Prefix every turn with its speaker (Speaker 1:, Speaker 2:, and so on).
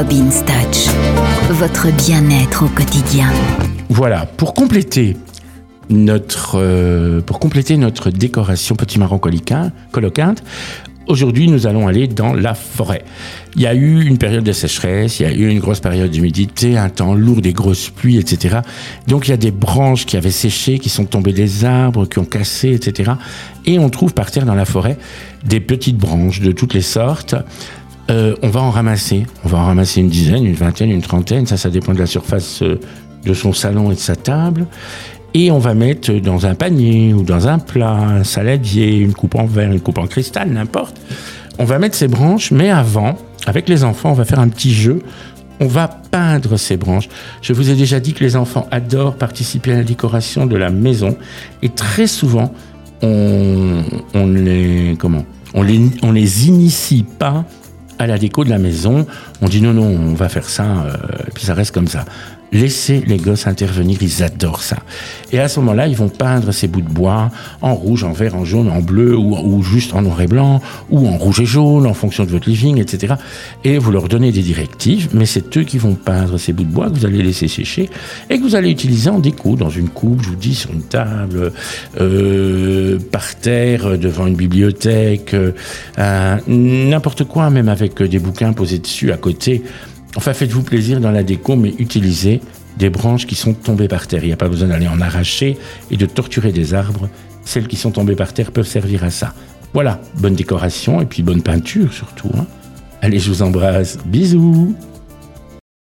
Speaker 1: Robin Touch, votre bien-être au quotidien.
Speaker 2: Voilà, pour compléter notre, euh, pour compléter notre décoration petit marron colocante, Aujourd'hui, nous allons aller dans la forêt. Il y a eu une période de sécheresse, il y a eu une grosse période d'humidité, un temps lourd, des grosses pluies, etc. Donc il y a des branches qui avaient séché, qui sont tombées des arbres, qui ont cassé, etc. Et on trouve par terre dans la forêt des petites branches de toutes les sortes. Euh, on va en ramasser. On va en ramasser une dizaine, une vingtaine, une trentaine. Ça, ça dépend de la surface euh, de son salon et de sa table et on va mettre dans un panier ou dans un plat, un saladier, une coupe en verre, une coupe en cristal, n'importe. On va mettre ces branches, mais avant, avec les enfants, on va faire un petit jeu. On va peindre ces branches. Je vous ai déjà dit que les enfants adorent participer à la décoration de la maison et très souvent, on, les comment on les, on les initie pas à la déco de la maison. On dit non, non, on va faire ça, euh, puis ça reste comme ça. Laissez les gosses intervenir, ils adorent ça. Et à ce moment-là, ils vont peindre ces bouts de bois en rouge, en vert, en jaune, en bleu, ou, juste en noir et blanc, ou en rouge et jaune, en fonction de votre living, etc. Et vous leur donnez des directives, mais c'est eux qui vont peindre ces bouts de bois que vous allez laisser sécher et que vous allez utiliser en déco, dans une coupe, je vous dis, sur une table, euh, terre, devant une bibliothèque, euh, n'importe quoi, même avec des bouquins posés dessus à côté. Enfin, faites-vous plaisir dans la déco, mais utilisez des branches qui sont tombées par terre. Il n'y a pas besoin d'aller en arracher et de torturer des arbres. Celles qui sont tombées par terre peuvent servir à ça. Voilà, bonne décoration et puis bonne peinture surtout. Hein. Allez, je vous embrasse. Bisous